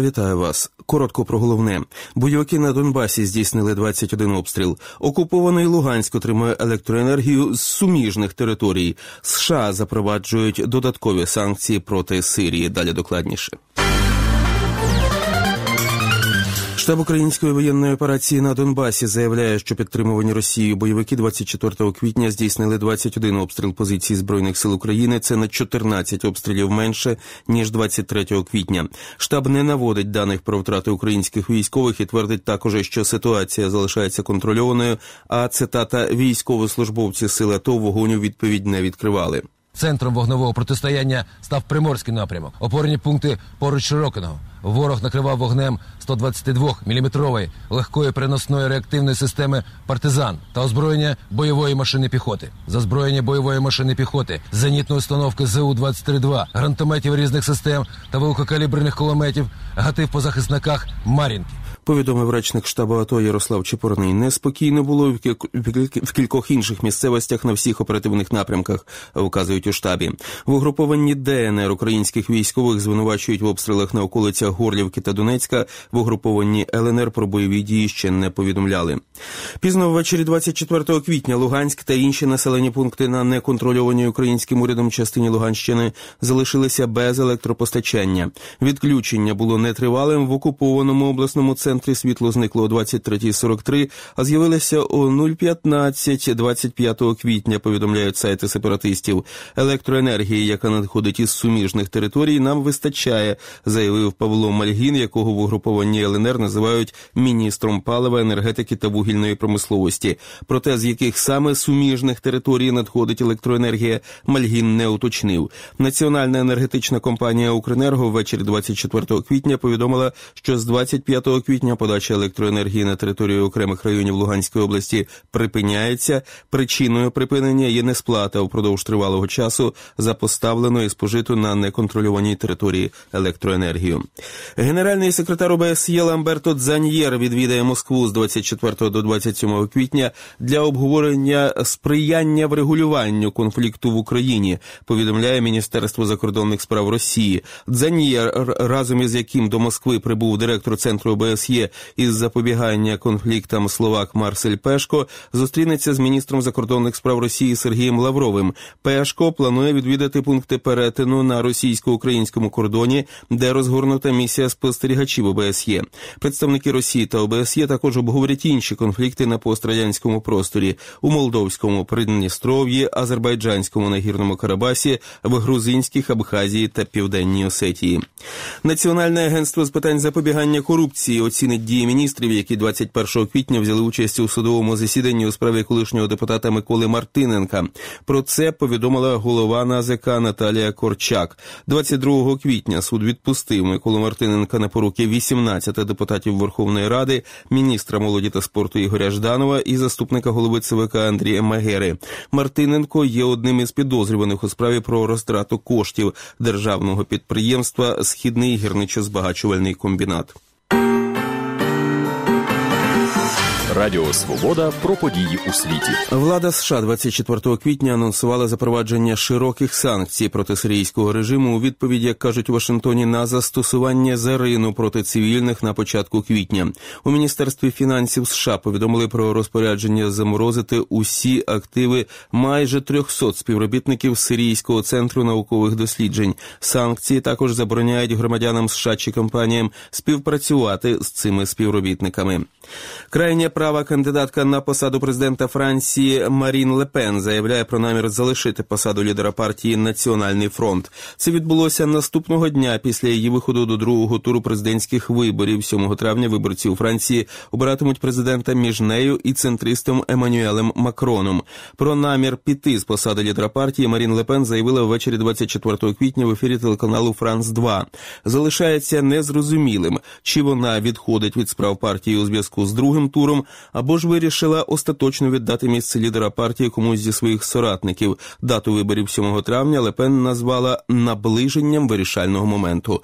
Вітаю вас. Коротко про головне. Бойовики на Донбасі здійснили 21 обстріл. Окупований Луганськ отримує електроенергію з суміжних територій. США запроваджують додаткові санкції проти Сирії. Далі докладніше. Штаб української воєнної операції на Донбасі заявляє, що підтримувані Росією бойовики 24 квітня здійснили 21 обстріл позицій збройних сил України. Це на 14 обстрілів менше ніж 23 квітня. Штаб не наводить даних про втрати українських військових і твердить також, що ситуація залишається контрольованою. А цитата військовослужбовці сил АТО вогонь відповідь не відкривали. Центром вогневого протистояння став Приморський напрямок. Опорні пункти поруч Широкиного. Ворог накривав вогнем 122-мм легкої переносної реактивної системи партизан та озброєння бойової машини піхоти, зазброєння бойової машини піхоти, зенітної установки ЗУ-23-2, гранатометів різних систем та великокаліберних кулеметів, гатив по захисниках Мар'їнки повідомив речник штабу АТО Ярослав Чепурний. Неспокійно було в кількох інших місцевостях на всіх оперативних напрямках, вказують у штабі. В угрупованні ДНР українських військових звинувачують в обстрілах на околицях Горлівки та Донецька. В угрупованні ЛНР про бойові дії ще не повідомляли. Пізно ввечері 24 квітня Луганськ та інші населені пункти на неконтрольованій українським урядом частині Луганщини залишилися без електропостачання. Відключення було нетривалим в окупованому обласному центрі центрі світло зникло о 23.43, а з'явилося о 0.15 25 квітня. Повідомляють сайти сепаратистів. Електроенергії, яка надходить із суміжних територій, нам вистачає, заявив Павло Мальгін, якого в угрупованні ЛНР називають міністром палива, енергетики та вугільної промисловості. Проте з яких саме суміжних територій надходить електроенергія, Мальгін не уточнив. Національна енергетична компанія Укренерго ввечері 24 квітня повідомила, що з 25 квітня квітня подача електроенергії на територію окремих районів Луганської області припиняється. Причиною припинення є несплата впродовж тривалого часу за поставлену і спожиту на неконтрольованій території електроенергію. Генеральний секретар ОБСЄ Ламберто Дзаньєр відвідає Москву з 24 до 27 квітня для обговорення сприяння врегулюванню конфлікту в Україні. Повідомляє Міністерство закордонних справ Росії. Дзаньєр разом із яким до Москви прибув директор центру ОБСЄ досьє із запобігання конфліктам Словак Марсель Пешко зустрінеться з міністром закордонних справ Росії Сергієм Лавровим. Пешко планує відвідати пункти перетину на російсько-українському кордоні, де розгорнута місія спостерігачів ОБСЄ. Представники Росії та ОБСЄ також обговорять інші конфлікти на пострадянському просторі у Молдовському Придністров'ї, Азербайджанському нагірному Карабасі, в Грузинських Абхазії та Південній Осетії. Національне агентство з питань запобігання корупції оцінить дії міністрів, які 21 квітня взяли участь у судовому засіданні у справі колишнього депутата Миколи Мартиненка. Про це повідомила голова НАЗК Наталія Корчак. 22 квітня суд відпустив Миколу Мартиненка на поруки 18 депутатів Верховної Ради, міністра молоді та спорту Ігоря Жданова і заступника голови ЦВК Андрія Магери. Мартиненко є одним із підозрюваних у справі про розтрату коштів державного підприємства Східний гірничо-збагачувальний комбінат. Радіо Свобода про події у світі. Влада США 24 квітня анонсувала запровадження широких санкцій проти сирійського режиму у відповідь, як кажуть у Вашингтоні, на застосування зарину проти цивільних на початку квітня. У міністерстві фінансів США повідомили про розпорядження заморозити усі активи майже 300 співробітників Сирійського центру наукових досліджень. Санкції також забороняють громадянам США чи компаніям співпрацювати з цими співробітниками. Крайня права кандидатка на посаду президента Франції Марін Лепен заявляє про намір залишити посаду лідера партії Національний фронт. Це відбулося наступного дня після її виходу до другого туру президентських виборів. 7 травня виборці у Франції обиратимуть президента між нею і центристом Еммануелем Макроном. Про намір піти з посади лідера партії Марін Лепен заявила ввечері 24 квітня в ефірі телеканалу Франс 2 Залишається незрозумілим, чи вона відходить від справ партії у зв'язку зв'язку з другим туром, або ж вирішила остаточно віддати місце лідера партії комусь зі своїх соратників. Дату виборів 7 травня Лепен назвала наближенням вирішального моменту.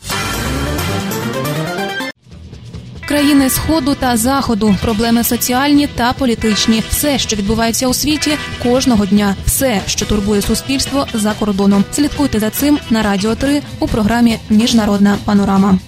Країни сходу та заходу, проблеми соціальні та політичні, все, що відбувається у світі, кожного дня, все, що турбує суспільство за кордоном. Слідкуйте за цим на радіо 3 у програмі Міжнародна панорама.